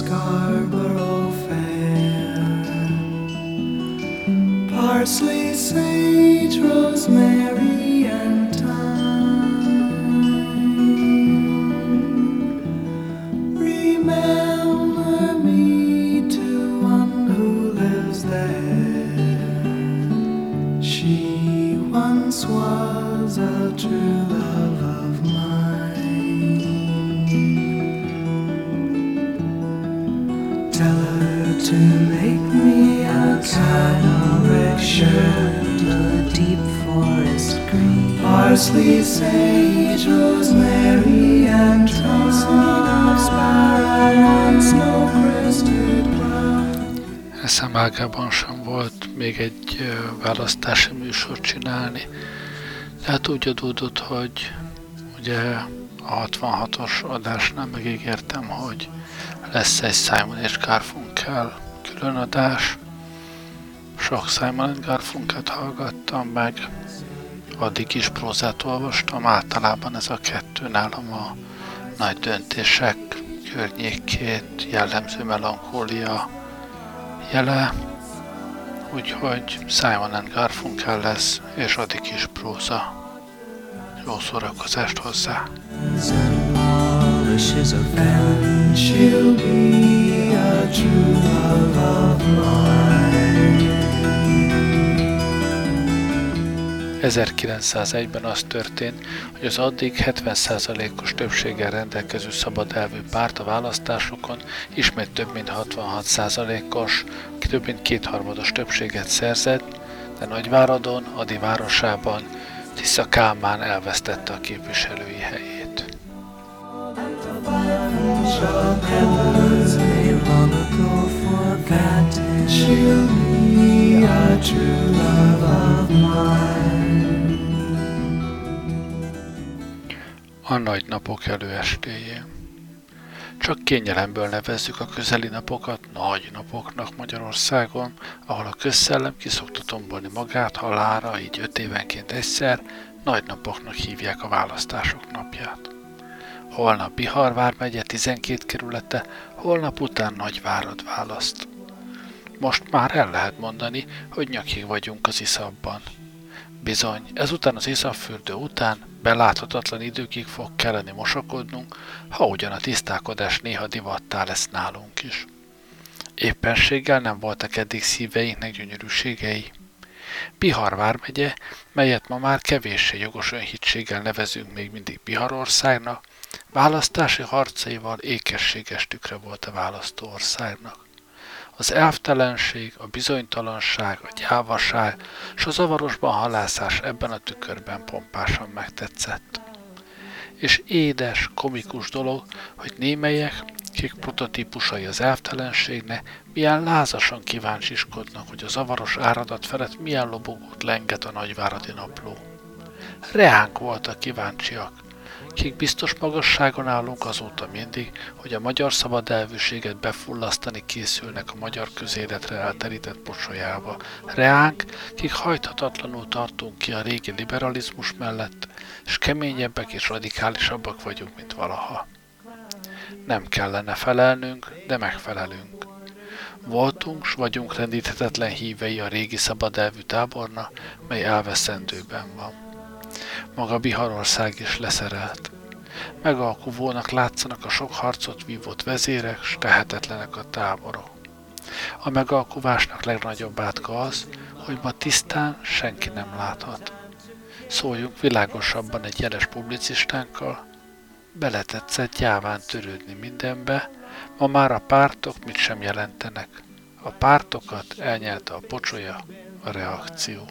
Scarborough egy választási műsor csinálni. Tehát úgy adódott, hogy ugye a 66-os adásnál megígértem, hogy lesz egy Simon és Garfunkel külön adás. Sok Simon Garfunket hallgattam meg, addig is prózát olvastam, általában ez a kettő nálam a nagy döntések környékét jellemző melankólia jele, úgyhogy Simon and Garfunkel lesz, és addig is próza. Jó szórakozást hozzá! fan. She'll be a true love of mine. 1901-ben az történt, hogy az addig 70%-os többséggel rendelkező szabad elvű párt a választásokon ismét több mint 66%-os, több mint kétharmados többséget szerzett, de Nagyváradon, Adi városában Tisza Kálmán elvesztette a képviselői helyét. She'll be a true love of mine. A nagy napok előestéjén. Csak kényelemből nevezzük a közeli napokat nagy napoknak Magyarországon, ahol a közszellem ki szokta tombolni magát halára, így öt évenként egyszer, nagy napoknak hívják a választások napját. Holnap Bihar vármegye 12 kerülete, holnap után Nagyvárad választ. Most már el lehet mondani, hogy nyakig vagyunk az iszabban. Bizony, ezután az iszapfürdő után beláthatatlan időkig fog kelleni mosakodnunk, ha ugyan a tisztálkodás néha divattá lesz nálunk is. Éppenséggel nem voltak eddig szíveinknek gyönyörűségei. Bihar vármegye, melyet ma már kevéssé jogos önhitséggel nevezünk még mindig Biharországnak, választási harcaival ékességes tükre volt a választó országnak. Az elvtelenség, a bizonytalanság, a gyávaság és a zavarosban halászás ebben a tükörben pompásan megtetszett. És édes, komikus dolog, hogy némelyek, kik prototípusai az elvtelenségnek, milyen lázasan kíváncsiskodnak, hogy a zavaros áradat felett milyen lobogót lenget a nagyváradi napló. Reánk voltak kíváncsiak, kik biztos magasságon állunk azóta mindig, hogy a magyar szabad elvűséget befullasztani készülnek a magyar közéletre elterített pocsolyába. Reánk, kik hajthatatlanul tartunk ki a régi liberalizmus mellett, és keményebbek és radikálisabbak vagyunk, mint valaha. Nem kellene felelnünk, de megfelelünk. Voltunk, s vagyunk rendíthetetlen hívei a régi szabad elvű táborna, mely elveszendőben van. Maga Biharország is leszerelt. Megalkuvónak látszanak a sok harcot vívott vezérek, s tehetetlenek a táborok. A megalkuvásnak legnagyobb átka az, hogy ma tisztán senki nem láthat. Szóljunk világosabban egy jeles publicistánkkal, beletetszett gyáván törődni mindenbe, ma már a pártok mit sem jelentenek. A pártokat elnyelte a pocsolya, a reakció.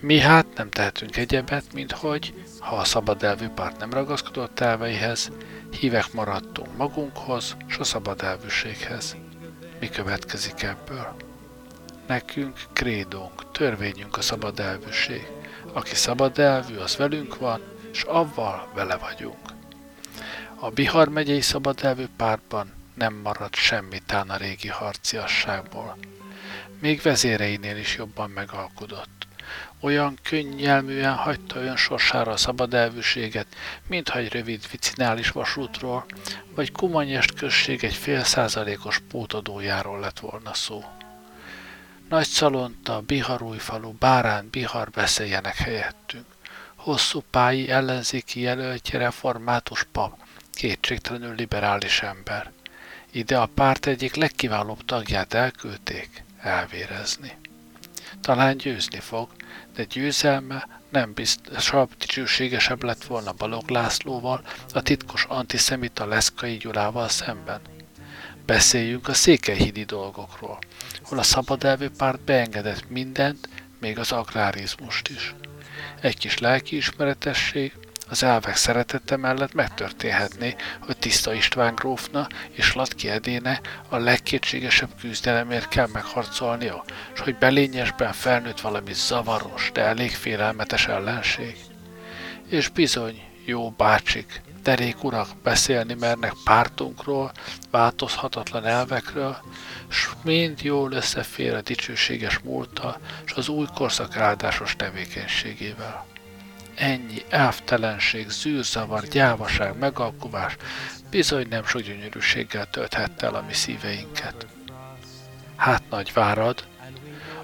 Mi hát nem tehetünk egyebet, mint hogy, ha a szabad elvű párt nem ragaszkodott elveihez, hívek maradtunk magunkhoz, s a szabad elvűséghez. Mi következik ebből? Nekünk krédónk, törvényünk a szabad elvűség. Aki szabad elvű, az velünk van, s avval vele vagyunk. A Bihar megyei szabad elvű pártban nem maradt semmi tán a régi harciasságból. Még vezéreinél is jobban megalkudott. Olyan könnyelműen hagyta ön sorsára a szabad elvűséget, mintha egy rövid vicinális vasútról, vagy Kumanyest község egy fél százalékos pótadójáról lett volna szó. Nagy Szalonta, Biharújfalu, Bárán, Bihar beszéljenek helyettünk. Hosszú pályi ellenzéki jelöltje református pap, kétségtelenül liberális ember. Ide a párt egyik legkiválóbb tagját elküldték elvérezni. Talán győzni fog, de győzelme nem biztosabb, dicsőségesebb lett volna Balog Lászlóval, a titkos antiszemita Leszkai Gyulával szemben. Beszéljünk a székelyhidi dolgokról, hol a szabadelvű párt beengedett mindent, még az agrárizmust is. Egy kis lelkiismeretesség, az elvek szeretete mellett megtörténhetné, hogy Tiszta István grófna és Latki Edéne a legkétségesebb küzdelemért kell megharcolnia, és hogy belényesben felnőtt valami zavaros, de elég félelmetes ellenség. És bizony, jó bácsik, derék urak beszélni mernek pártunkról, változhatatlan elvekről, s mind jól összefér a dicsőséges múlttal, és az új korszak áldásos tevékenységével ennyi elvtelenség, zűrzavar, gyávaság, megalkuvás bizony nem sok gyönyörűséggel tölthette el a mi szíveinket. Hát nagy várad,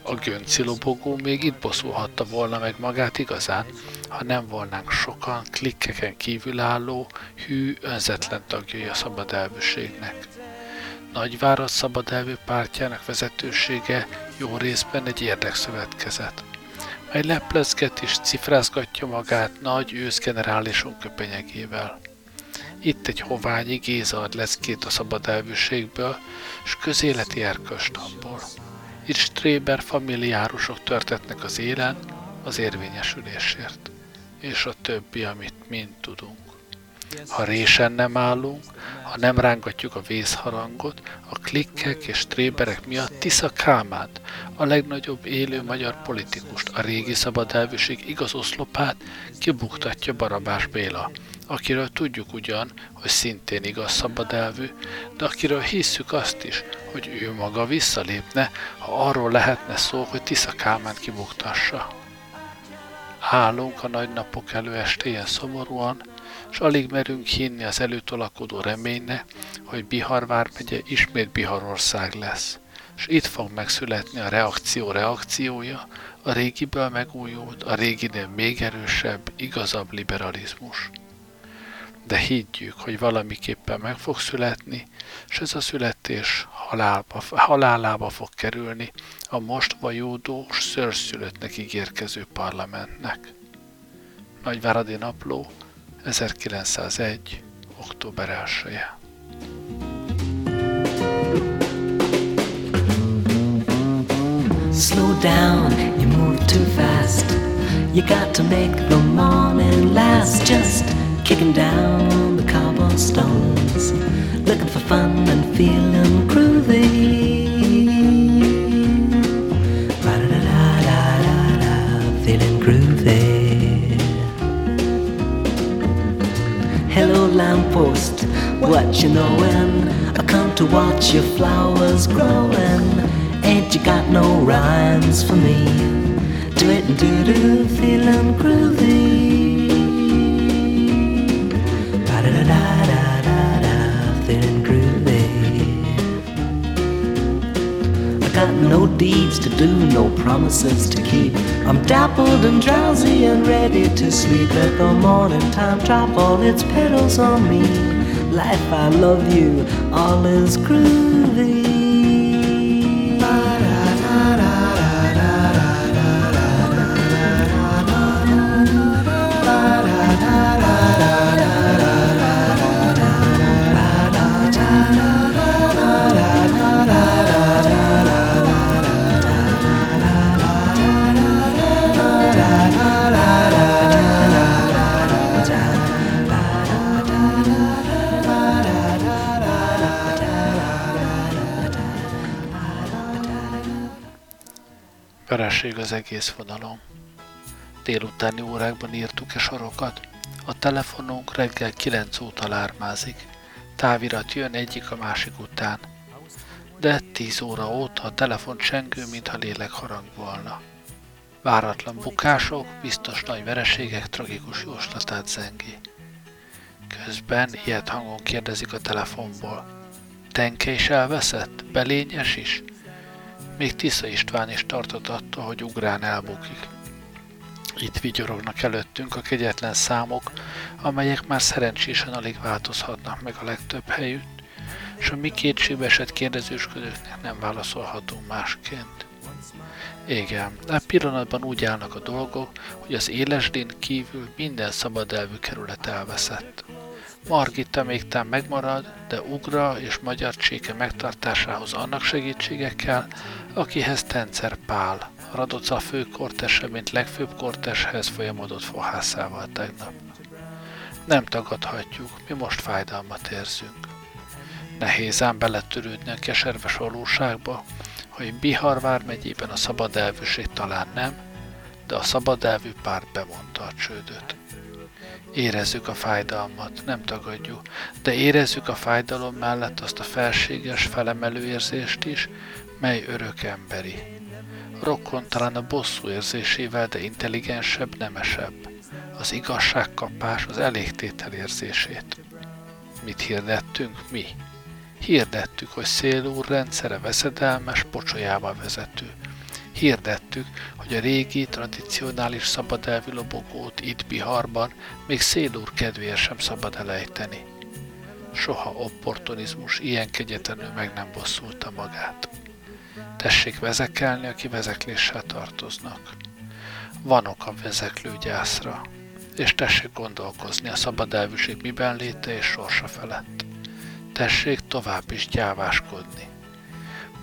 a gönci lobogó még itt bosszulhatta volna meg magát igazán, ha nem volnánk sokan klikkeken kívülálló, hű, önzetlen tagjai a szabad elvűségnek. Nagyvárad szabad elvű pártjának vezetősége jó részben egy érdekszövetkezet mely leplezget és cifrázgatja magát nagy őszgenerálisunk köpenyegével. Itt egy hoványi Géza ad leckét a szabad elvűségből, s közéleti erköstamból. Itt Stréber familiárusok törtetnek az élen az érvényesülésért, és a többi, amit mind tudunk. Ha résen nem állunk, ha nem rángatjuk a vészharangot, a klikkek és tréberek miatt Tisza Kámánt, a legnagyobb élő magyar politikust, a régi szabadelvűség igaz oszlopát kibuktatja Barabás Béla, akiről tudjuk ugyan, hogy szintén igaz szabadelvű, de akiről hisszük azt is, hogy ő maga visszalépne, ha arról lehetne szó, hogy Tisza Kálmán kibuktassa. Állunk a nagy napok előestéjén szomorúan, és alig merünk hinni az előtolakodó reményne, hogy Bihar vármegye ismét Biharország lesz, és itt fog megszületni a reakció reakciója, a régiből megújult, a réginél még erősebb, igazabb liberalizmus. De higgyük, hogy valamiképpen meg fog születni, és ez a születés halálba, halálába fog kerülni a most vajódós szörszülöttnek ígérkező parlamentnek. Nagyváradi Napló, 1901. október 1 -e. Slow down, you move too fast. You got to make the morning last. Just kicking down the cobblestones, looking for fun and feeling groovy. Lamppost, what you knowin'? I come to watch your flowers growin'. Ain't you got no rhymes for me? Do it and do do, feelin' groovy. Deeds to do, no promises to keep. I'm dappled and drowsy and ready to sleep. Let the morning time drop all its petals on me. Life, I love you, all is groovy. Egész vonalon. Délutáni órákban írtuk e sorokat. A telefonunk reggel 9 óta lármázik. Távirat jön egyik a másik után. De 10 óra óta a telefon csengő, mintha lélek harang volna. Váratlan bukások, biztos nagy vereségek tragikus jóslatát zengi. Közben ilyet hangon kérdezik a telefonból. Tenke is elveszett? Belényes is? Még Tisza István is tartott attól, hogy ugrán elbukik. Itt vigyorognak előttünk a kegyetlen számok, amelyek már szerencsésen alig változhatnak meg a legtöbb helyütt, és a mi kétségbe esett kérdezősködőknek nem válaszolhatunk másként. Igen, e pillanatban úgy állnak a dolgok, hogy az élesdén kívül minden szabad elvű kerület elveszett. Margitta még tám megmarad, de Ugra és Magyar Cséke megtartásához annak segítségekkel, akihez Tencer Pál, Radoca főkortese, mint legfőbb korteshez folyamodott fohászával tegnap. Nem tagadhatjuk, mi most fájdalmat érzünk. Nehéz ám beletörődni a keserves valóságba, hogy Bihar vármegyében a szabad elvűség talán nem, de a szabad elvű párt bemondta a csődöt. Érezzük a fájdalmat, nem tagadjuk, de érezzük a fájdalom mellett azt a felséges, felemelő érzést is, mely örök emberi. Rokkon talán a bosszú érzésével, de intelligensebb, nemesebb. Az igazságkapás, az elégtétel érzését. Mit hirdettünk? Mi? Hirdettük, hogy Szél úr rendszere veszedelmes, pocsolyával vezető. Hirdettük, hogy a régi, tradicionális szabadelvi lobogót itt Biharban még Szél úr kedvéért sem szabad elejteni. Soha opportunizmus ilyen kegyetlenül meg nem bosszulta magát. Tessék vezekelni, aki vezekléssel tartoznak. Van ok a vezeklő gyászra, és tessék gondolkozni a szabad elvűség miben léte és sorsa felett. Tessék tovább is gyáváskodni.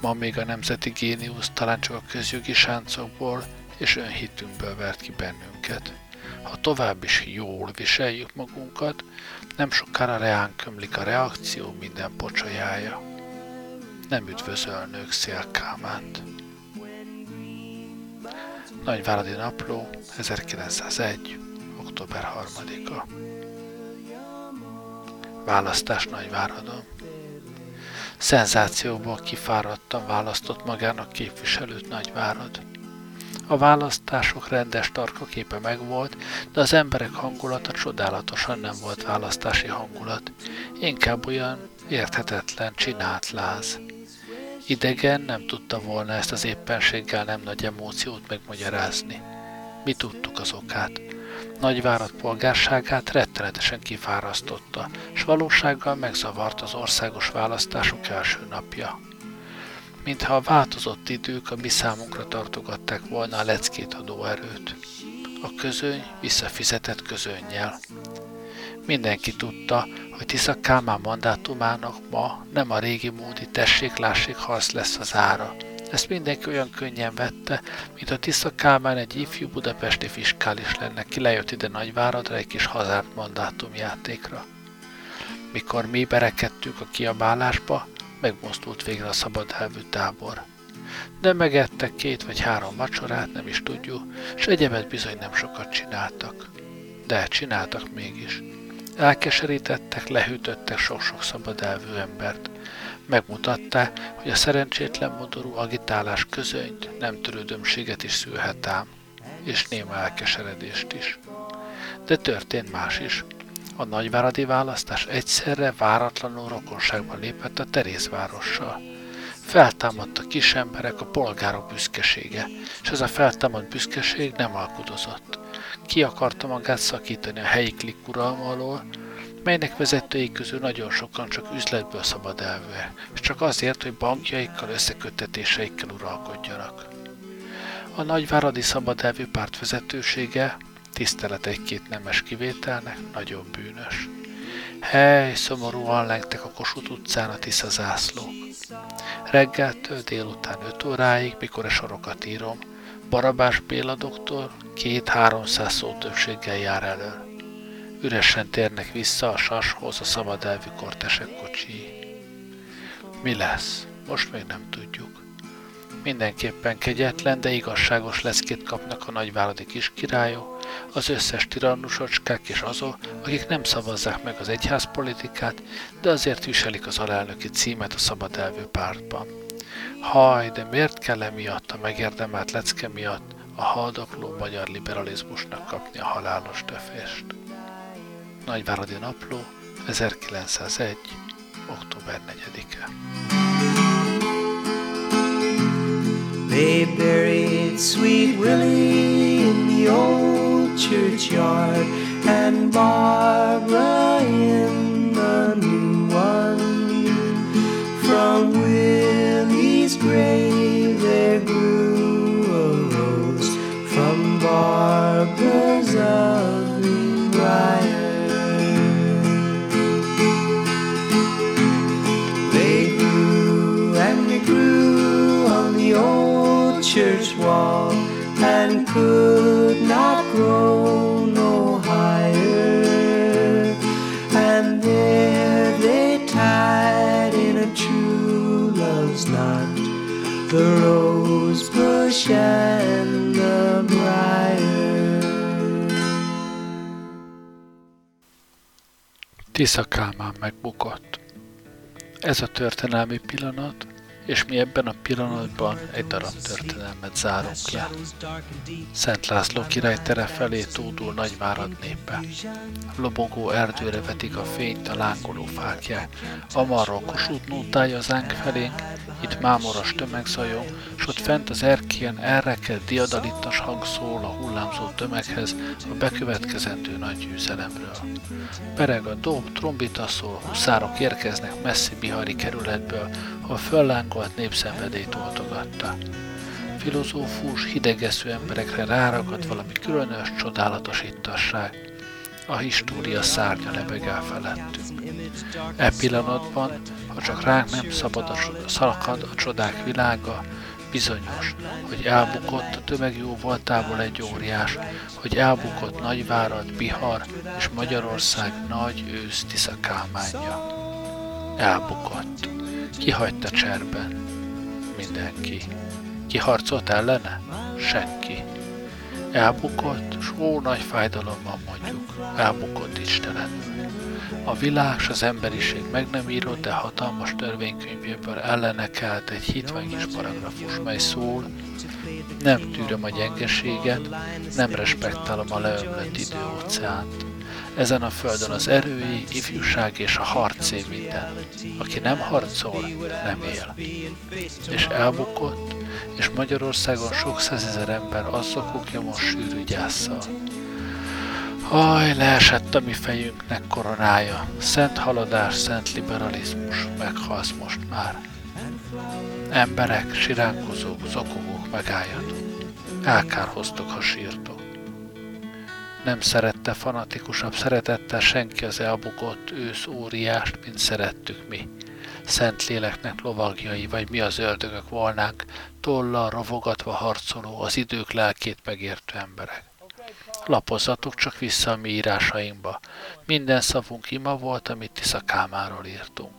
Ma még a nemzeti géniusz talán csak a közjogi sáncokból és önhitünkből vert ki bennünket. Ha tovább is jól viseljük magunkat, nem sokára reánk kömlik a reakció minden pocsajája. Nem üdvözölnök Szélkámánt. Nagyváradi Napló, 1901. október 3-a. Választás Nagyváradon. Szenzációból kifáradtan választott magának képviselőt Nagyvárad. A választások rendes tarkaképe megvolt, de az emberek hangulata csodálatosan nem volt választási hangulat, inkább olyan érthetetlen, csinált láz. Idegen nem tudta volna ezt az éppenséggel nem nagy emóciót megmagyarázni. Mi tudtuk az okát. Nagyvárat polgárságát rettenetesen kifárasztotta, s valósággal megzavart az országos választások első napja. Mintha a változott idők a mi számunkra tartogatták volna a leckét adó erőt. A közöny visszafizetett közönnyel. Mindenki tudta, hogy Tisza Kálmán mandátumának ma nem a régi módi tessék-lássék harc lesz az ára. Ezt mindenki olyan könnyen vette, mint a Tisza Kálmán egy ifjú budapesti fiskális lenne, ki lejött ide Nagyváradra egy kis hazárt mandátumjátékra. Mikor mi berekedtünk a kiabálásba, megmozdult végre a szabad elvű tábor. De megettek két vagy három vacsorát, nem is tudjuk, s egyebet bizony nem sokat csináltak. De csináltak mégis. Elkeserítettek, lehűtöttek sok-sok szabad elvű embert. Megmutatták, hogy a szerencsétlen modorú agitálás közönyt, nem törődömséget is szülhet ám, és néma elkeseredést is. De történt más is. A nagyváradi választás egyszerre váratlanul rokonságban lépett a Terézvárossal. Feltámadt a kis emberek, a polgárok büszkesége, és ez a feltámadt büszkeség nem alkudozott ki akarta magát szakítani a helyi klik uralma alól, melynek vezetői közül nagyon sokan csak üzletből szabad elvűek, és csak azért, hogy bankjaikkal, összeköttetéseikkel uralkodjanak. A nagyváradi szabad elvű párt vezetősége, tisztelet egy-két nemes kivételnek, nagyon bűnös. Hely, szomorúan lengtek a Kossuth utcán a Tisza zászlók. Reggeltől délután 5 óráig, mikor a sorokat írom, Barabás Béla doktor két-háromszáz szó többséggel jár elő. Üresen térnek vissza a sashoz a szabad elvű kortesek kocsi. Mi lesz? Most még nem tudjuk. Mindenképpen kegyetlen, de igazságos leszkét kapnak a nagyvállalati kiskirályok, az összes tirannusocskák és azok, akik nem szavazzák meg az egyházpolitikát, de azért viselik az alelnöki címet a szabad elvű pártban. Haj, de miért kell emiatt, a megérdemelt lecke miatt, a haldokló magyar liberalizmusnak kapni a halálos töfést. Nagyváradi Napló, 1901. október 4-e. They buried sweet Willie in the old churchyard and Barbara in the new one. From Willie's grave there grew a rose from Barbara's ugly could not grow no higher. And there they tied in a true love's knot the rose bush and the briar. Tisza Kálmán megbukott. Ez a történelmi pillanat, és mi ebben a pillanatban egy darab történelmet zárunk le. Szent László király tere felé tódul Nagyvárad népe. Lobogó erdőre vetik a fényt a lángoló fákják. Amarról Kossuth nótája az ánk felénk, itt mámoras tömeg zajong, s ott fent az erkélyen elrekett diadalittas hang szól a hullámzó tömeghez a bekövetkezendő nagy győzelemről. Pereg a dob, trombita szól, huszárok érkeznek messzi bihari kerületből, ahol föllángolt népszenvedélyt oltogatta. Filozófus, hidegesző emberekre ráragad valami különös, csodálatos ittasság. A história szárnya lebegel felettünk. E pillanatban, ha csak ránk nem szabad a, szalakad a csodák világa, bizonyos, hogy elbukott a tömeg jó voltából egy óriás, hogy elbukott Nagyvárad, Bihar és Magyarország nagy ősz Tisza Kálmánja. Elbukott. Ki cserben? Mindenki. Ki harcolt ellene? Senki. Elbukott, s ó nagy fájdalommal mondjuk, elbukott Istenedül. A világ s az emberiség meg nem írott, de hatalmas törvénykönyvéből ellene kelt egy hitványos paragrafus, mely szól, nem tűröm a gyengeséget, nem respektálom a leömlött idő óceánt. Ezen a földön az erői, ifjúság és a harcé minden. Aki nem harcol, nem él. És elbukott, és Magyarországon sok százezer ember azzakukja most sűrű gyászsal. Aj, leesett a mi fejünknek koronája, szent haladás, szent liberalizmus, meghalsz most már. Emberek, siránkozók, zokogók, megálljatok. Elkárhoztok, ha sírtok. Nem szerette fanatikusabb szeretettel senki az elbukott ősz óriást, mint szerettük mi. Szent léleknek lovagjai, vagy mi az ördögök volnánk, tollal rovogatva harcoló, az idők lelkét megértő emberek. Lapozzatok csak vissza a mi írásainkba. Minden szavunk ima volt, amit Tisza Kámáról írtunk.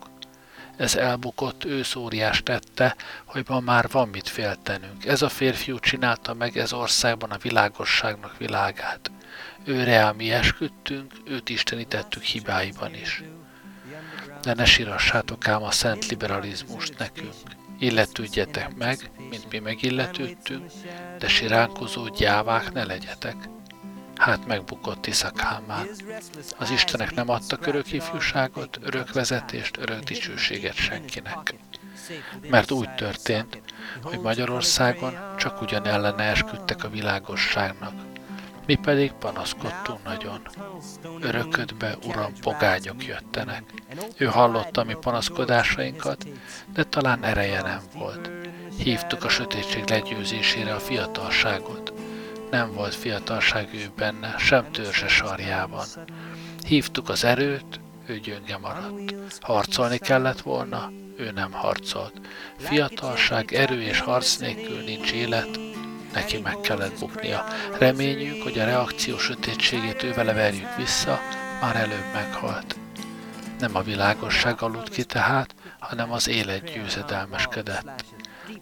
Ez elbukott őszóriás tette, hogy ma már van mit féltenünk. Ez a férfiú csinálta meg ez országban a világosságnak világát. Őre mi esküdtünk, őt istenítettük hibáiban is. De ne sírassátok ám a szent liberalizmust nekünk. Illetődjetek meg, mint mi megilletődtünk, de siránkozó gyávák ne legyetek. Hát megbukott Tisza Kálmán. Az Istenek nem adtak örök ifjúságot, örök vezetést, örök dicsőséget senkinek. Mert úgy történt, hogy Magyarországon csak ugyan ellene esküdtek a világosságnak. Mi pedig panaszkodtunk nagyon. Öröködbe, uram, pogányok jöttenek. Ő hallotta mi panaszkodásainkat, de talán ereje nem volt. Hívtuk a sötétség legyőzésére a fiatalságot nem volt fiatalság ő benne, sem törzse sarjában. Hívtuk az erőt, ő gyönge maradt. Harcolni kellett volna, ő nem harcolt. Fiatalság, erő és harc nélkül nincs élet, neki meg kellett buknia. Reményünk, hogy a reakció sötétségét ővele verjük vissza, már előbb meghalt. Nem a világosság aludt ki tehát, hanem az élet győzedelmeskedett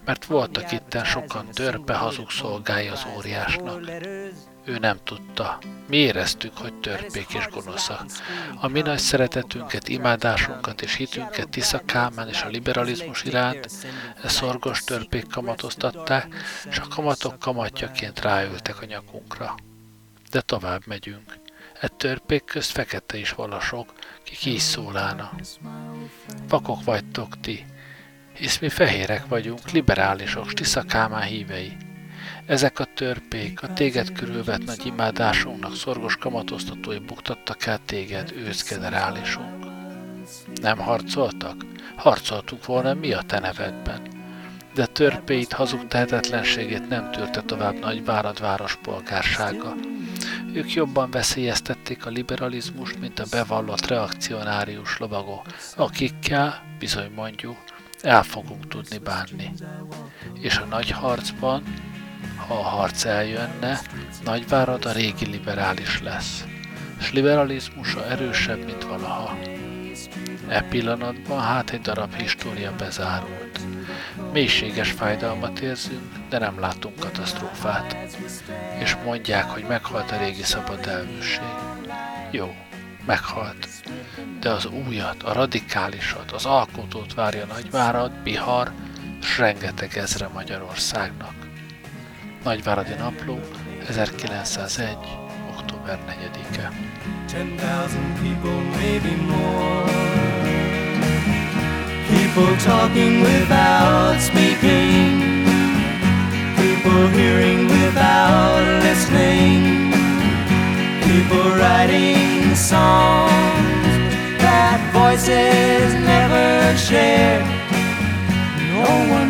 mert voltak itten sokan törpe hazug szolgái az óriásnak. Ő nem tudta. Mi éreztük, hogy törpék és gonoszak. A mi nagy szeretetünket, imádásunkat és hitünket Tisza Kálmán és a liberalizmus iránt e szorgos törpék kamatoztatták, és a kamatok kamatjaként ráültek a nyakunkra. De tovább megyünk. E törpék közt fekete is valasok, kik így szólána. Vakok vagytok ti, hisz mi fehérek vagyunk, liberálisok, Tisza Kálmán hívei. Ezek a törpék, a téged körülvet nagy imádásunknak szorgos kamatoztatói buktattak el téged, ősz generálisunk. Nem harcoltak? Harcoltunk volna mi a te nevedben. De törpéit, hazug tehetetlenségét nem tűrte tovább nagy várad város polgársága. Ők jobban veszélyeztették a liberalizmust, mint a bevallott reakcionárius lovagok, akikkel, bizony mondjuk, el fogunk tudni bánni. És a nagy harcban ha a harc eljönne, Nagyvárad a régi liberális lesz, s liberalizmusa erősebb, mint valaha. E pillanatban hát egy darab história bezárult. Mélységes fájdalmat érzünk, de nem látunk katasztrófát. És mondják, hogy meghalt a régi szabad elvűség. Jó, meghalt. De az újat, a radikálisat, az alkotót várja Nagyvárad, Bihar, s rengeteg ezre Magyarországnak. Nagyváradi Napló, 1901. október 4-e. 10,000 people, maybe more. People talking without speaking. People hearing without listening. People writing songs that voices never share. No one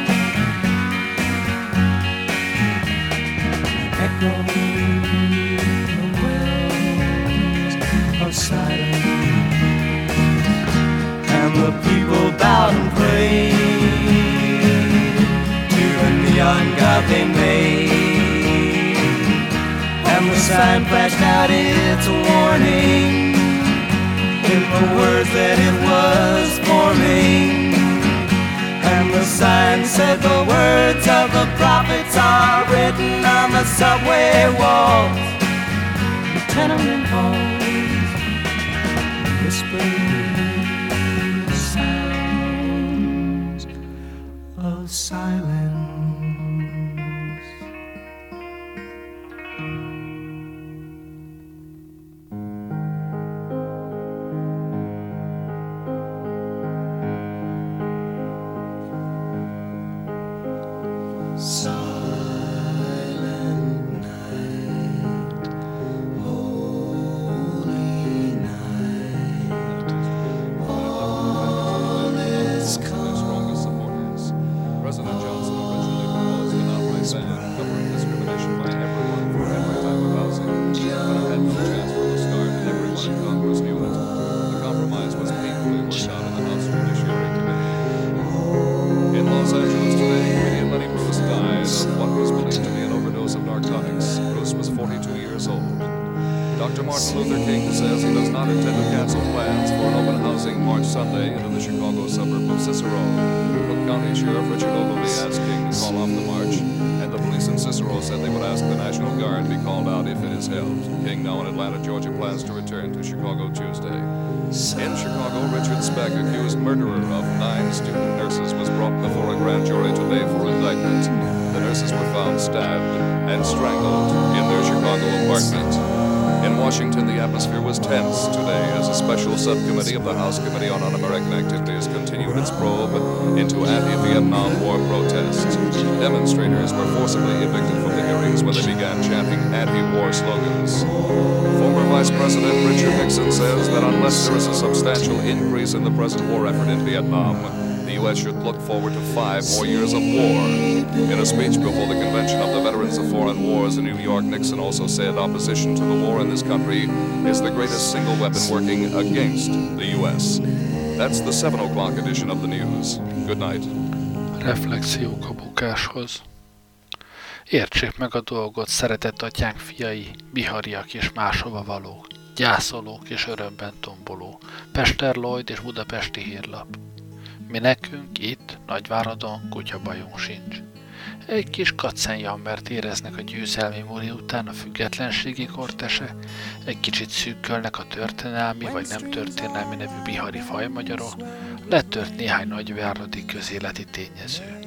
Said the words of the prophets are written on the subway walls, tenement halls, atmosphere was tense today as a special subcommittee of the House Committee on Un-American Activities continued its probe into anti-Vietnam War protests. Demonstrators were forcibly evicted from the hearings when they began chanting anti-war slogans. Former Vice President Richard Nixon says that unless there is a substantial increase in the present war effort in Vietnam, the U.S. should look forward to five more years of war. In a speech before the convention of the Veterans of Foreign Wars in New York, Nixon also said opposition to the war in this country is the greatest single weapon working against the U.S. That's the 7 o'clock edition of the news. Good night. Reflexiók a bukáshoz. Értsék meg a dolgot, szeretett atyánk fiai, bihariak és máshova valók, gyászolók és örömben tomboló, Pester Lloyd és Budapesti hírlap. Mi nekünk itt, Nagyváradon, kutyabajunk sincs. Egy kis kacenjammert éreznek a győzelmi múli után a függetlenségi kortese, egy kicsit szűkölnek a történelmi vagy nem történelmi nevű bihari fajmagyarok, letört néhány nagyváradi közéleti tényező.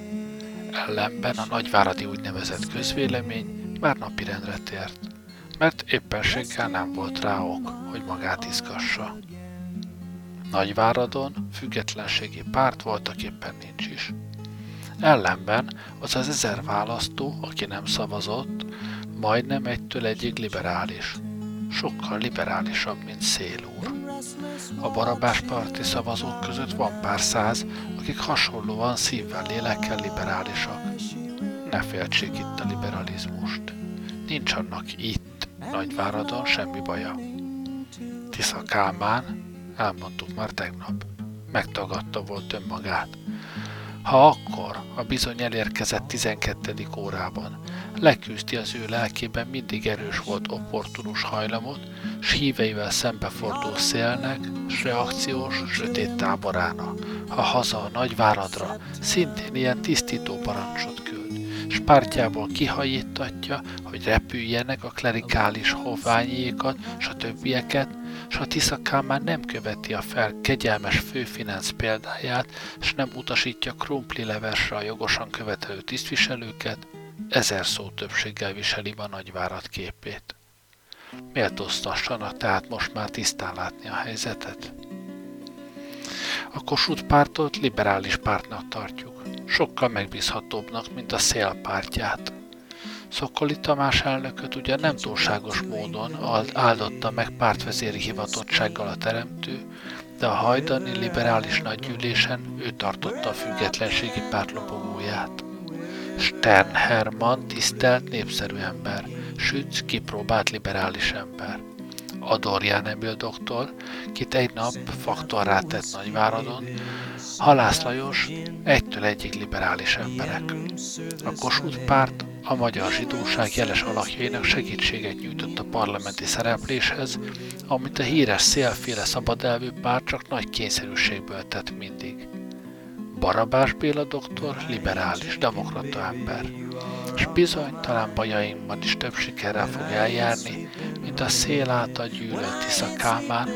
Ellenben a nagyváradi úgynevezett közvélemény már napirendre tért, mert éppenséggel nem volt rá ok, hogy magát izgassa. Nagyváradon függetlenségi párt voltak éppen nincs is. Ellenben az az ezer választó, aki nem szavazott, majdnem egytől egyig liberális. Sokkal liberálisabb, mint Szél. A barabás parti szavazók között van pár száz, akik hasonlóan szívvel, lélekkel liberálisak. Ne féltsék itt a liberalizmust. Nincs annak itt, Nagyváradon semmi baja. Tisza Kálmán, elmondtuk már tegnap, megtagadta volt önmagát. Ha akkor, a bizony elérkezett 12. órában, leküzdi az ő lelkében mindig erős volt opportunus hajlamot, s híveivel szembeforduló szélnek, s reakciós, sötét táborának, ha haza a nagyváradra szintén ilyen tisztító parancsot küld, s pártjából kihajítatja, hogy repüljenek a klerikális hoványékat, s a többieket, ha Tisza már nem követi a fel kegyelmes főfinansz példáját, s nem utasítja krumpli levesre a jogosan követelő tisztviselőket, ezer szó többséggel viseli a nagyvárat képét. Méltóztassanak tehát most már tisztán látni a helyzetet. A Kossuth pártot liberális pártnak tartjuk, sokkal megbízhatóbbnak, mint a szél pártját. Szokoli Tamás elnököt ugye nem túlságos módon áldotta meg pártvezéri hivatottsággal a teremtő, de a hajdani liberális nagygyűlésen ő tartotta a függetlenségi párt lobogóját. Stern Hermann tisztelt, népszerű ember, Sütz kipróbált liberális ember. Ador Jánemil doktor, kit egy nap faktorrá tett Nagyváradon, Halász Lajos egytől egyik liberális emberek. A Kossuth párt a magyar zsidóság jeles alakjainak segítséget nyújtott a parlamenti szerepléshez, amit a híres szélféle szabadelvű párt csak nagy kényszerűségből tett mindig. Barabás Béla doktor liberális, demokrata ember, és bizony talán bajaimban is több sikerrel fog eljárni, mint a szél által gyűlölt Tisza Kálmán,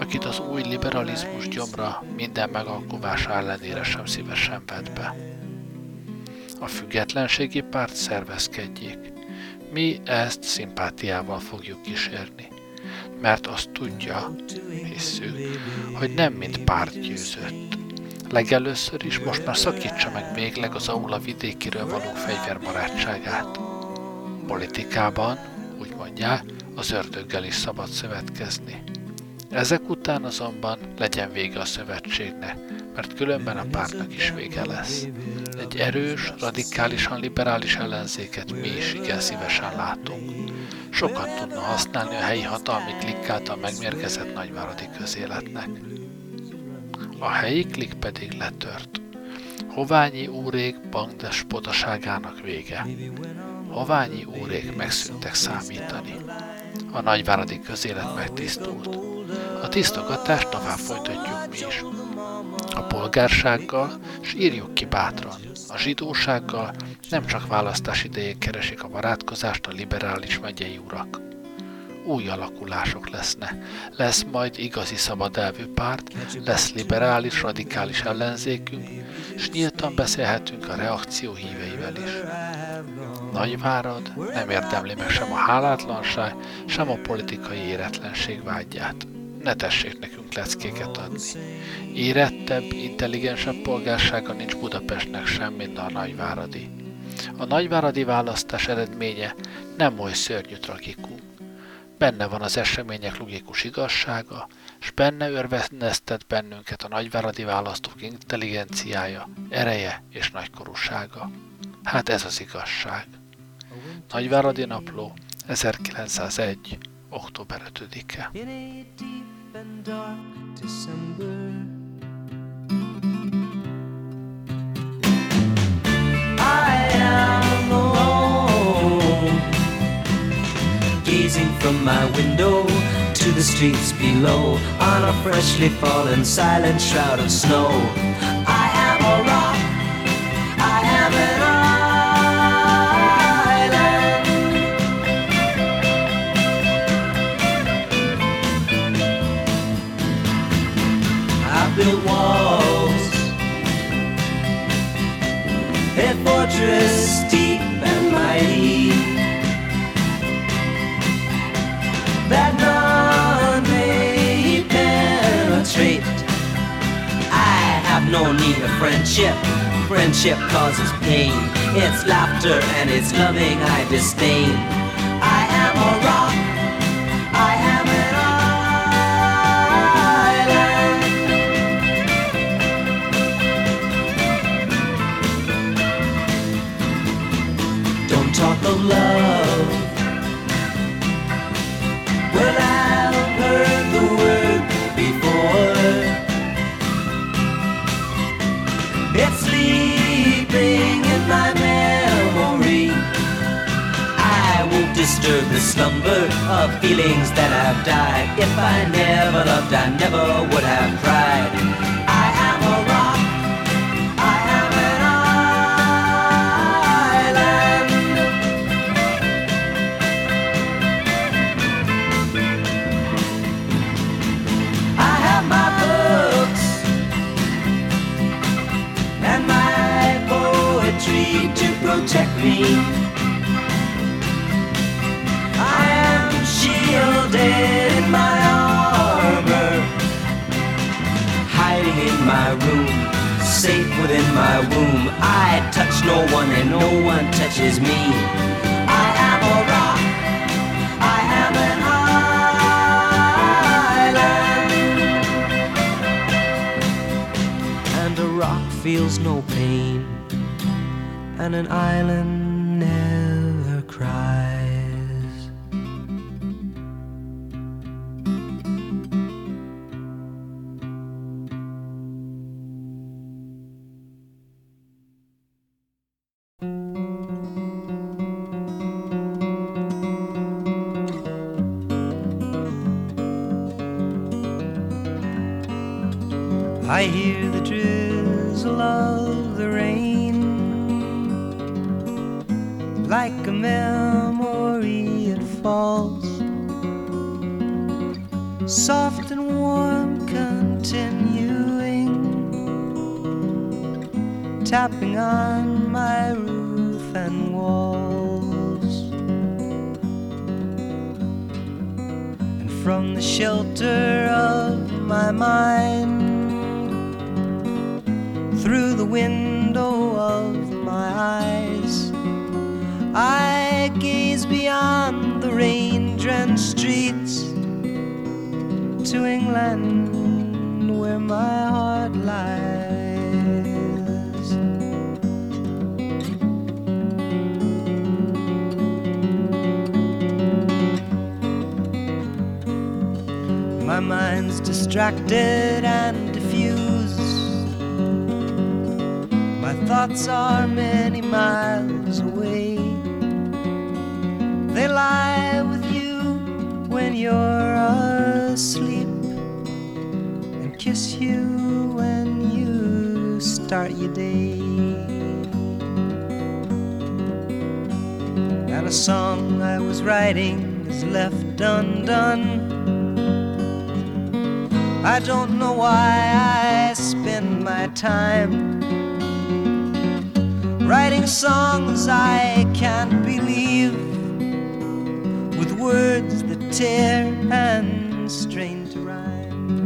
akit az új liberalizmus gyomra minden megalkuvása ellenére sem szívesen vett be. A függetlenségi párt szervezkedjék. Mi ezt szimpátiával fogjuk kísérni, mert azt tudja, hisszük, hogy nem mint párt győzött. Legelőször is most már szakítsa meg végleg az aula vidékiről való fegyverbarátságát. Politikában, úgy mondják, az ördöggel is szabad szövetkezni. Ezek után azonban legyen vége a szövetségnek, mert különben a pártnak is vége lesz. Egy erős, radikálisan liberális ellenzéket mi is igen szívesen látunk. Sokat tudna használni a helyi hatalmi klikk által megmérgezett nagyváradi közéletnek. A helyi klik pedig letört. Hoványi úrék bankdespotaságának vége. Hoványi úrék megszűntek számítani. A nagyváradi közélet megtisztult. A tisztogatást tovább folytatjuk mi is. A polgársággal, és írjuk ki bátran, a zsidósággal nem csak választás idején keresik a barátkozást a liberális megyei urak. Új alakulások lesznek. Lesz majd igazi szabadelvű párt, lesz liberális, radikális ellenzékünk, és nyíltan beszélhetünk a reakció híveivel is. Nagyvárad nem érdemli meg sem a hálátlanság, sem a politikai éretlenség vágyját. Ne tessék nekünk leckéket adni. Érettebb, intelligensebb polgársága nincs Budapestnek sem, mint a nagyváradi. A nagyváradi választás eredménye nem oly szörnyű tragikum. benne van az események logikus igazsága, s benne örvendeztet bennünket a nagyváradi választók intelligenciája, ereje és nagykorúsága. Hát ez az igazság. Nagyváradi Napló, 1901. október 5-e. And dark December. I am alone, gazing from my window to the streets below on a freshly fallen silent shroud of snow. Fortress deep and mighty that none may penetrate. I have no need of friendship. Friendship causes pain. It's laughter and it's loving I disdain. Disturb the slumber of feelings that have died. If I never loved, I never would have cried. I am a rock. I am an island. I have my books and my poetry to protect me. Shielded in my armor, hiding in my room, safe within my womb. I touch no one and no one touches me. I am a rock. I am an island. And a rock feels no pain, and an island lie with you when you're asleep and kiss you when you start your day. And a song I was writing is left undone. I don't know why I spend my time writing songs I can't believe words that tear and strain to rhyme.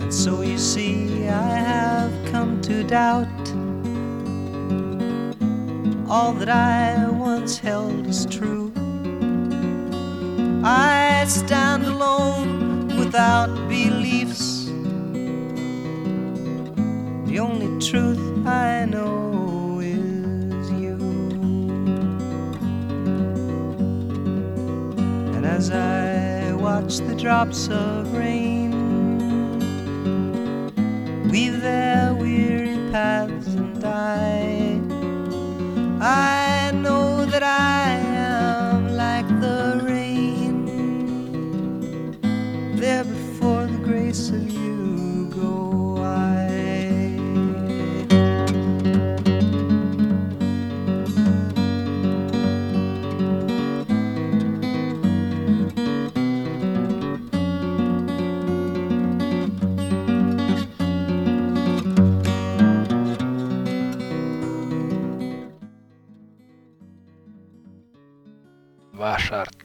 And so you see, I have come to doubt. All that I once held as true. I stand alone without beliefs. Only truth I know is you. And as I watch the drops of rain weave their weary paths and die, I know that I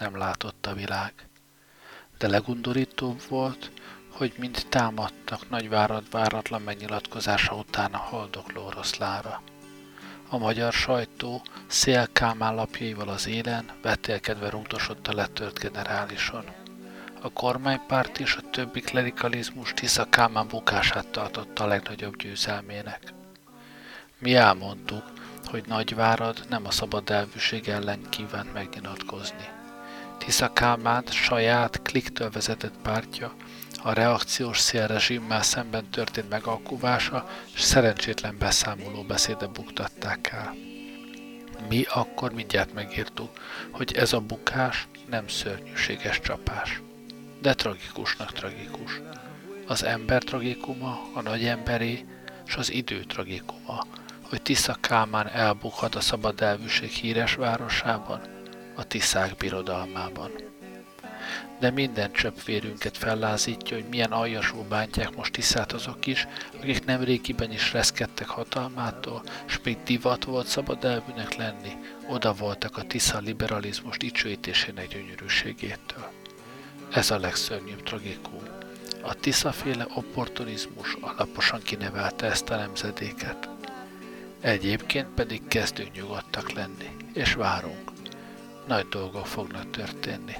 nem látott a világ. De legundorítóbb volt, hogy mind támadtak nagyvárad váratlan megnyilatkozása után a haldokló oroszlára. A magyar sajtó szélkámán lapjaival az élen vetélkedve rúgdosott a letört generálison. A kormánypárt és a többi klerikalizmus Tisza Kálmán bukását tartotta a legnagyobb győzelmének. Mi elmondtuk, hogy Nagyvárad nem a szabad elvűség ellen kívánt megnyilatkozni. Tisza Kálmánt saját kliktől vezetett pártja a reakciós szélrezsimmel szemben történt megalkuvása és szerencsétlen beszámoló beszéde buktatták el. Mi akkor mindjárt megírtuk, hogy ez a bukás nem szörnyűséges csapás, de tragikusnak tragikus. Az ember tragikuma, a nagy emberé, és az idő tragikuma, hogy Tisza Kálmán elbukhat a szabad elvűség híres városában, a Tiszák birodalmában. De minden csöpp vérünket fellázítja, hogy milyen aljasul bántják most Tiszát azok is, akik nem régiben is reszkedtek hatalmától, és még divat volt szabad elvűnek lenni, oda voltak a Tisza liberalizmus dicsőítésének gyönyörűségétől. Ez a legszörnyűbb tragikum. A Tisza-féle opportunizmus alaposan kinevelte ezt a nemzedéket. Egyébként pedig kezdünk nyugodtak lenni, és várunk. Nagy dolgok fognak történni.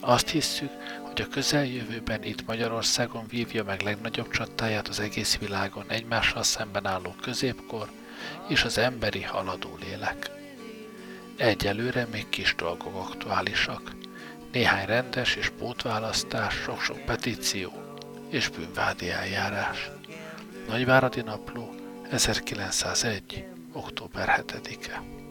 Azt hisszük, hogy a közeljövőben itt Magyarországon vívja meg legnagyobb csatáját az egész világon egymással szemben álló középkor és az emberi haladó lélek. Egyelőre még kis dolgok aktuálisak. Néhány rendes és pótválasztás, sok-sok petíció és bűnvádi eljárás. Nagyváradi Napló 1901. október 7-e.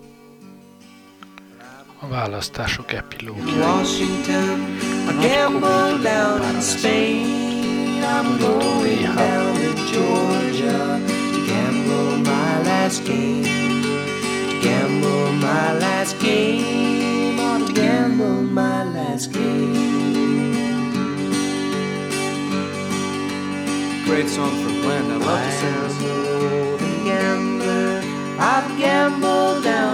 A választások epilógia. Washington, I gamble down in Spain. I'm going down to Georgia to gamble my last game. To gamble my last game. Oh, to gamble my last game. Great song from Glenn. I love to sing this. a gambler. I've gambled down.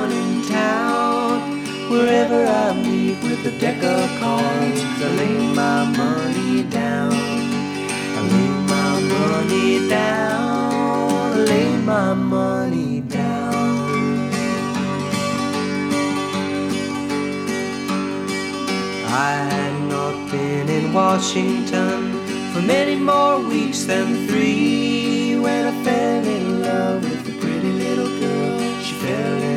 Wherever I meet with a deck of cards, I lay my money down. I lay my money down. I lay my money down. I had not been in Washington for many more weeks than three when I fell in love with a pretty little girl. She fell in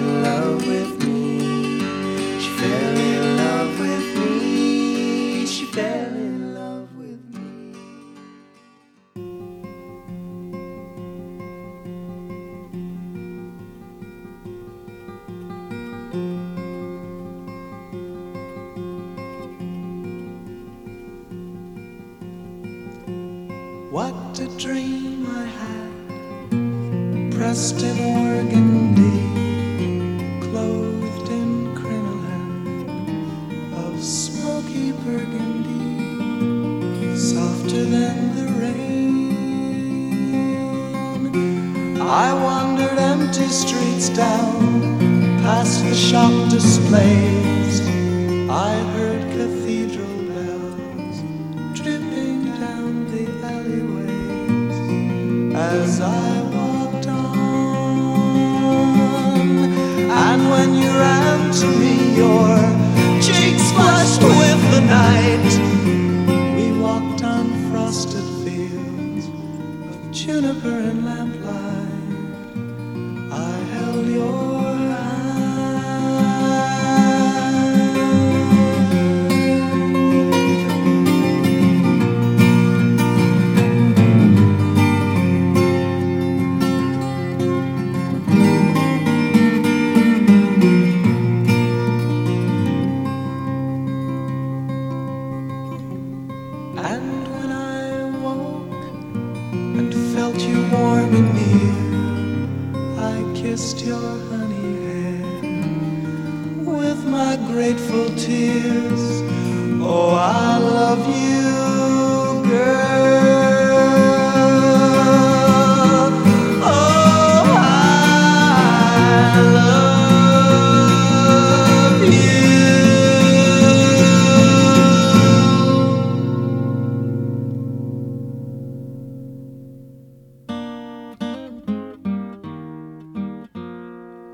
had, pressed in organdy, clothed in crinoline of smoky burgundy, softer than the rain. I wandered empty streets down, past the shop displays. I heard to me, your cheeks flushed with the night.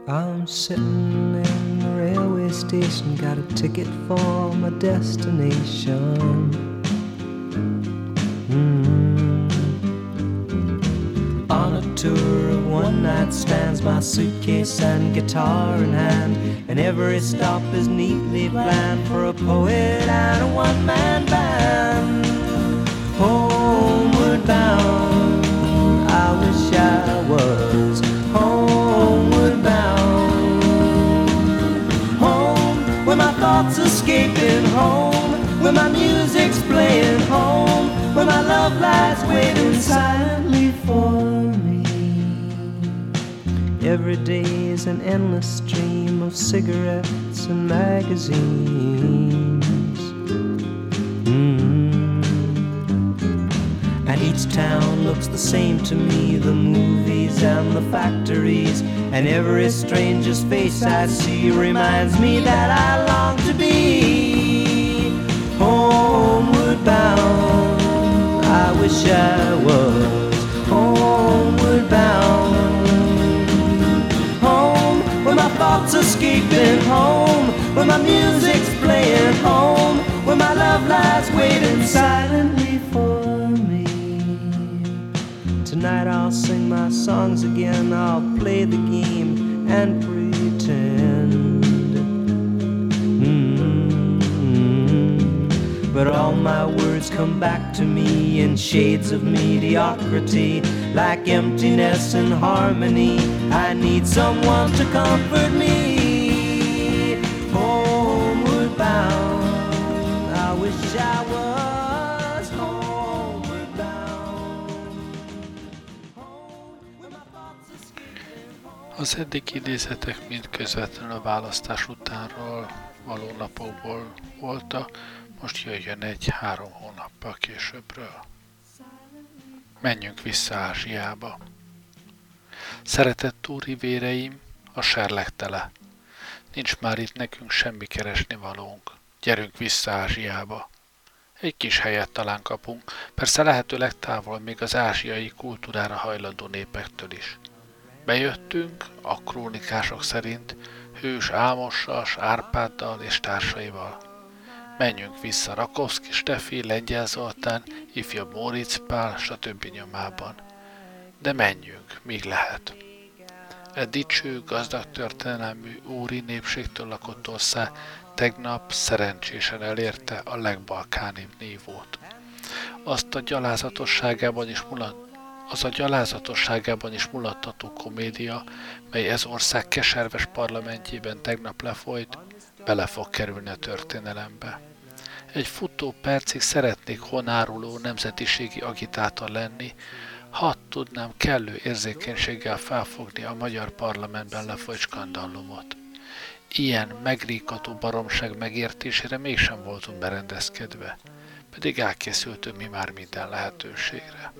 I'm sitting in the railway station, got a ticket for my destination. Mm. On a tour of one night stands, my suitcase and guitar in hand, and every stop is neatly planned for a poet and a one man band. Home, where my music's playing home, where my love lies waiting silently for me. Every day is an endless stream of cigarettes and magazines. Mm. And each town looks the same to me the movies and the factories. And every stranger's face I see reminds me that I wish I was homeward bound. Home, where my thoughts are escaping home, where my music's playing home, where my love lies waiting silently for me. Tonight I'll sing my songs again, I'll play the game and pretend. But all my words come back to me in shades of mediocrity, like emptiness and harmony. I need someone to comfort me. Homeward bound, I wish I was. Az eddig idézetek mind közvetlenül a választás utánról való napokból voltak, most jöjjön egy három hónappal későbbről. Menjünk vissza Ázsiába. Szeretett úri véreim, a serlegtele. Nincs már itt nekünk semmi keresni valónk. Gyerünk vissza Ázsiába. Egy kis helyet talán kapunk, persze lehetőleg távol még az ázsiai kultúrára hajlandó népektől is. Bejöttünk, a krónikások szerint, hős Ámossal, Árpáddal és társaival. Menjünk vissza Rakovszki Stefi, Lengyel Zoltán, ifjabb Móricz Pál, stb. nyomában. De menjünk, míg lehet. E dicső, gazdag történelmű úri népségtől lakott ország tegnap szerencsésen elérte a legbalkánibb nívót. Azt a gyalázatosságában is mulat, az a gyalázatosságában is mulattató komédia, mely ez ország keserves parlamentjében tegnap lefolyt, bele fog kerülni a történelembe. Egy futó percig szeretnék honáruló nemzetiségi agitátor lenni, ha tudnám kellő érzékenységgel felfogni a magyar parlamentben lefolyt skandallumot. Ilyen megríkató baromság megértésére mégsem voltunk berendezkedve, pedig elkészültünk mi már minden lehetőségre.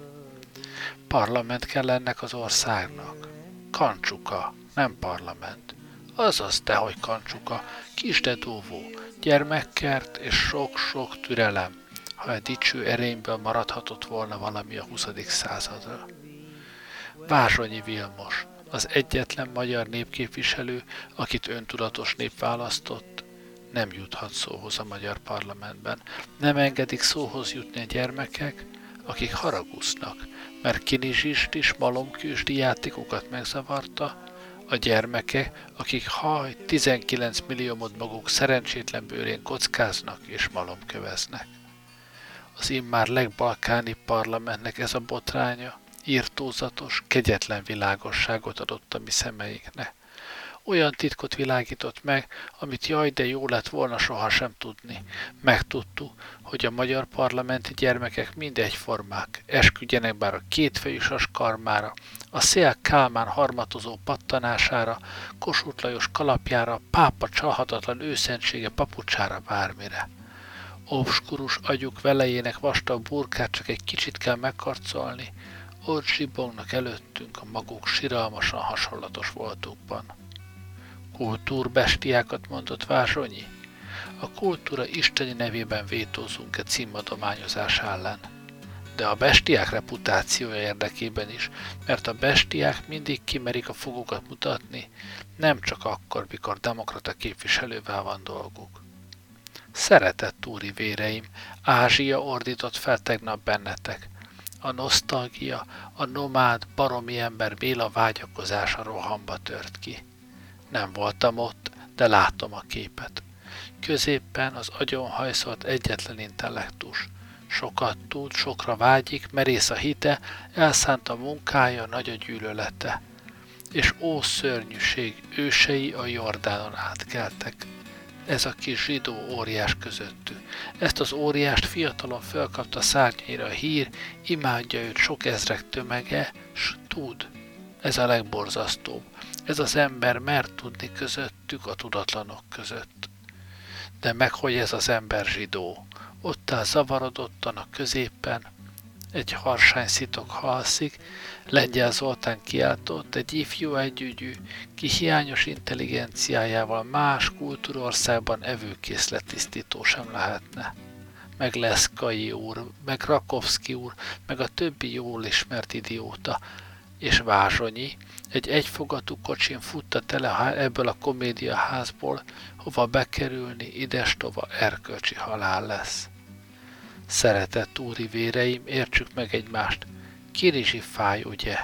Parlament kell ennek az országnak. Kancsuka, nem parlament. Azaz te, hogy kancsuka, kis de dúvó, gyermekkert és sok-sok türelem, ha egy dicső erényből maradhatott volna valami a 20. századra. Vázsonyi Vilmos, az egyetlen magyar népképviselő, akit öntudatos nép választott, nem juthat szóhoz a magyar parlamentben. Nem engedik szóhoz jutni a gyermekek, akik haragusznak, mert kinizsist is malomkősdi játékokat megzavarta, a gyermeke, akik haj 19 milliómod maguk szerencsétlen bőrén kockáznak és malomköveznek. Az immár legbalkáni parlamentnek ez a botránya írtózatos, kegyetlen világosságot adott a mi szemeinknek olyan titkot világított meg, amit jaj, de jó lett volna sohasem tudni. Megtudtuk, hogy a magyar parlamenti gyermekek mind egyformák, esküdjenek bár a kétfejűsas karmára, a szél Kálmán harmatozó pattanására, Kossuth Lajos kalapjára, pápa csalhatatlan őszentsége papucsára bármire. Obskurus agyuk velejének vastag burkát csak egy kicsit kell megkarcolni, ott zsibognak előttünk a maguk siralmasan hasonlatos voltukban. Kultúrbestiákat mondott Vázsonyi? A kultúra isteni nevében vétózunk egy címadományozás ellen. De a bestiák reputációja érdekében is, mert a bestiák mindig kimerik a fogukat mutatni, nem csak akkor, mikor demokrata képviselővel van dolguk. Szeretett úri véreim, Ázsia ordított fel tegnap bennetek. A nosztalgia, a nomád, baromi ember Béla vágyakozása rohamba tört ki. Nem voltam ott, de látom a képet. Középpen az agyon hajszolt egyetlen intellektus. Sokat tud, sokra vágyik, merész a hite, elszánt a munkája, nagy a gyűlölete. És ó szörnyűség, ősei a Jordánon átkeltek. Ez a kis zsidó óriás közöttük. Ezt az óriást fiatalon fölkapta szárnyaira a hír, imádja őt sok ezrek tömege, s tud. Ez a legborzasztóbb. Ez az ember mert tudni közöttük a tudatlanok között. De meg hogy ez az ember zsidó, ott áll zavarodottan a középen, egy harsány szitok halszik, Lengyel Zoltán kiáltott, egy ifjú együgyű, ki hiányos intelligenciájával más kultúrországban evőkészletisztító sem lehetne. Meg Leszkai úr, meg Rakovszki úr, meg a többi jól ismert idióta, és Vázsonyi, egy egyfogatú kocsin futta tele ebből a komédiaházból, hova bekerülni idestova erkölcsi halál lesz. Szeretett úri véreim, értsük meg egymást, Kirizsi fáj, ugye,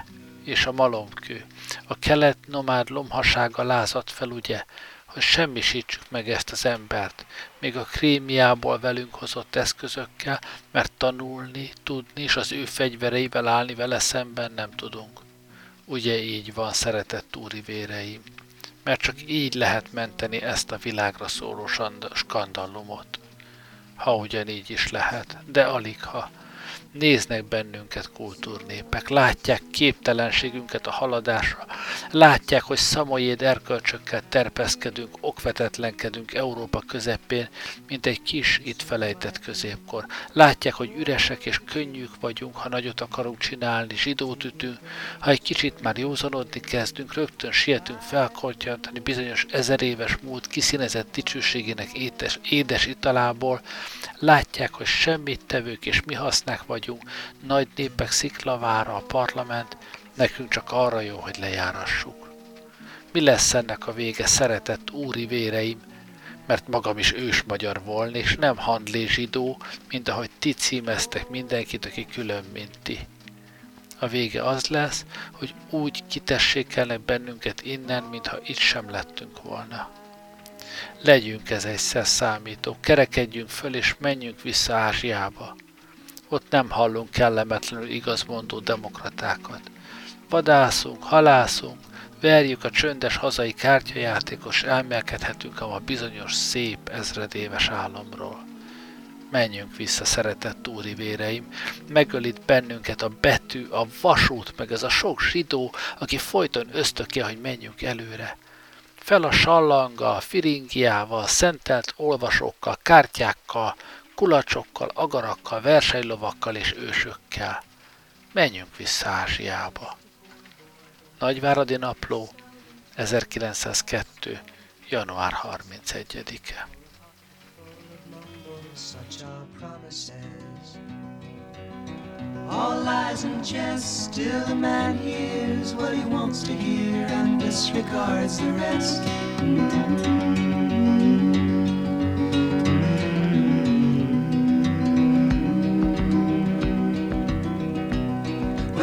és a malomkő, a kelet nomád lomhasága lázadt fel, ugye, hogy semmisítsük meg ezt az embert, még a krémiából velünk hozott eszközökkel, mert tanulni, tudni és az ő fegyvereivel állni vele szemben nem tudunk. Ugye így van, szeretett úri véreim, mert csak így lehet menteni ezt a világra szóló skandallumot. Ha ugyanígy is lehet, de alig ha. Néznek bennünket kultúrnépek, látják képtelenségünket a haladásra, látják, hogy szamoyéd erkölcsökkel terpeszkedünk, okvetetlenkedünk Európa közepén, mint egy kis, itt felejtett középkor. Látják, hogy üresek és könnyűk vagyunk, ha nagyot akarunk csinálni, zsidót ütünk, ha egy kicsit már józanodni kezdünk, rögtön sietünk felkoltyantani bizonyos ezer éves múlt kiszínezett dicsőségének édes, édes italából, látják, hogy semmit tevők és mi hasznák vagyunk, vagyunk, nagy népek sziklavára a parlament, nekünk csak arra jó, hogy lejárassuk. Mi lesz ennek a vége, szeretett úri véreim, mert magam is ős magyar volna, és nem handlé zsidó, mint ahogy ti címeztek mindenkit, aki külön, mint ti. A vége az lesz, hogy úgy kitessékelnek bennünket innen, mintha itt sem lettünk volna. Legyünk ez egyszer számító, kerekedjünk föl és menjünk vissza Ázsiába ott nem hallunk kellemetlenül igazmondó demokratákat. Vadászunk, halászunk, verjük a csöndes hazai kártyajátékos, elmélkedhetünk a bizonyos szép ezredéves álomról. Menjünk vissza, szeretett úri véreim, megölít bennünket a betű, a vasút, meg ez a sok zsidó, aki folyton ösztöké, hogy menjünk előre. Fel a sallanggal, firingiával, szentelt olvasókkal, kártyákkal, kulacsokkal, agarakkal, versenylovakkal és ősökkel. Menjünk vissza Ázsiába. Nagyváradi Napló, 1902. január 31-e. All lies and jest. Still, a man hears what he wants to hear and disregards the rest.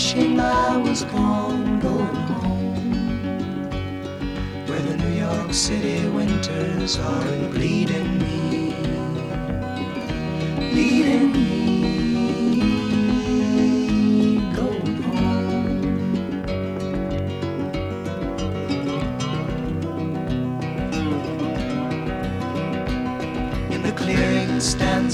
Wishing I was gone, going home. Where the New York City winters are bleeding me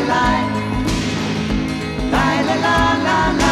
la la la la. la la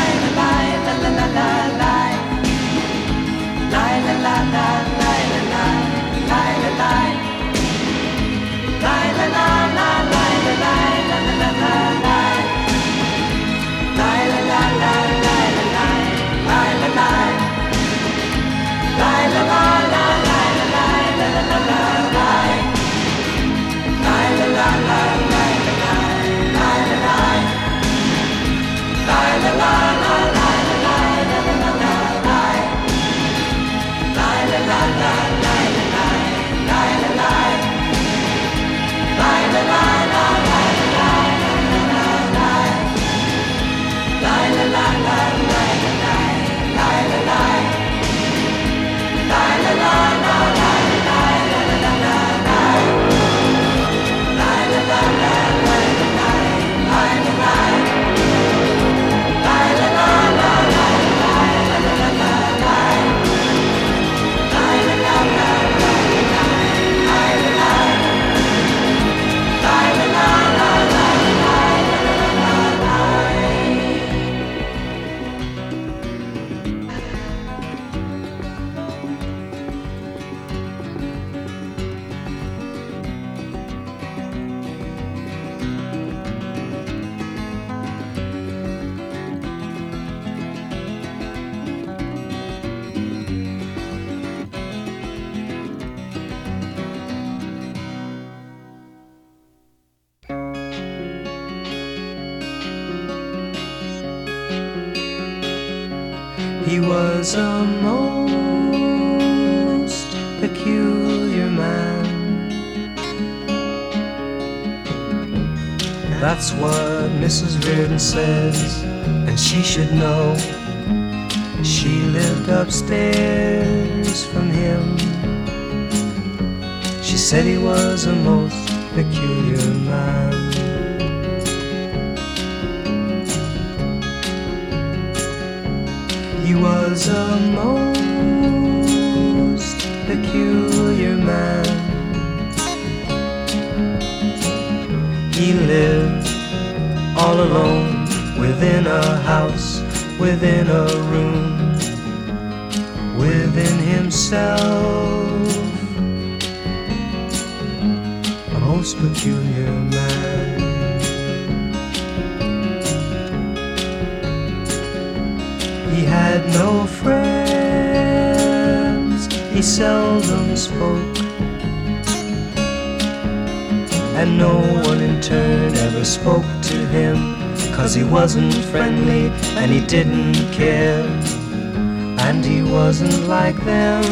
That's what Mrs. Reardon says, and she should know. She lived upstairs from him. She said he was a most peculiar man. He was a most peculiar man. He lived all alone within a house, within a room, within himself. A most peculiar man. He had no friends, he seldom spoke. And no one in turn ever spoke to him, cause he wasn't friendly and he didn't care. And he wasn't like them,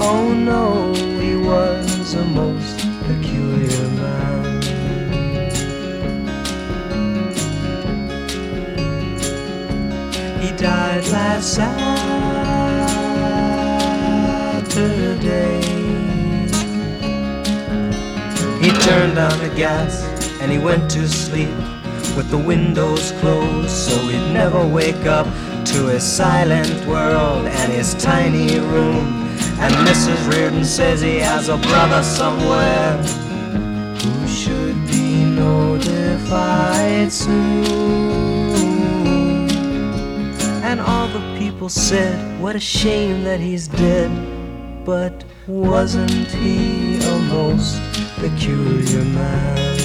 oh no, he was a most peculiar man. He died last Saturday. He turned on the gas and he went to sleep with the windows closed so he'd never wake up to his silent world and his tiny room. And Mrs. Reardon says he has a brother somewhere who should be notified soon. And all the people said, What a shame that he's dead. But wasn't he a most peculiar man?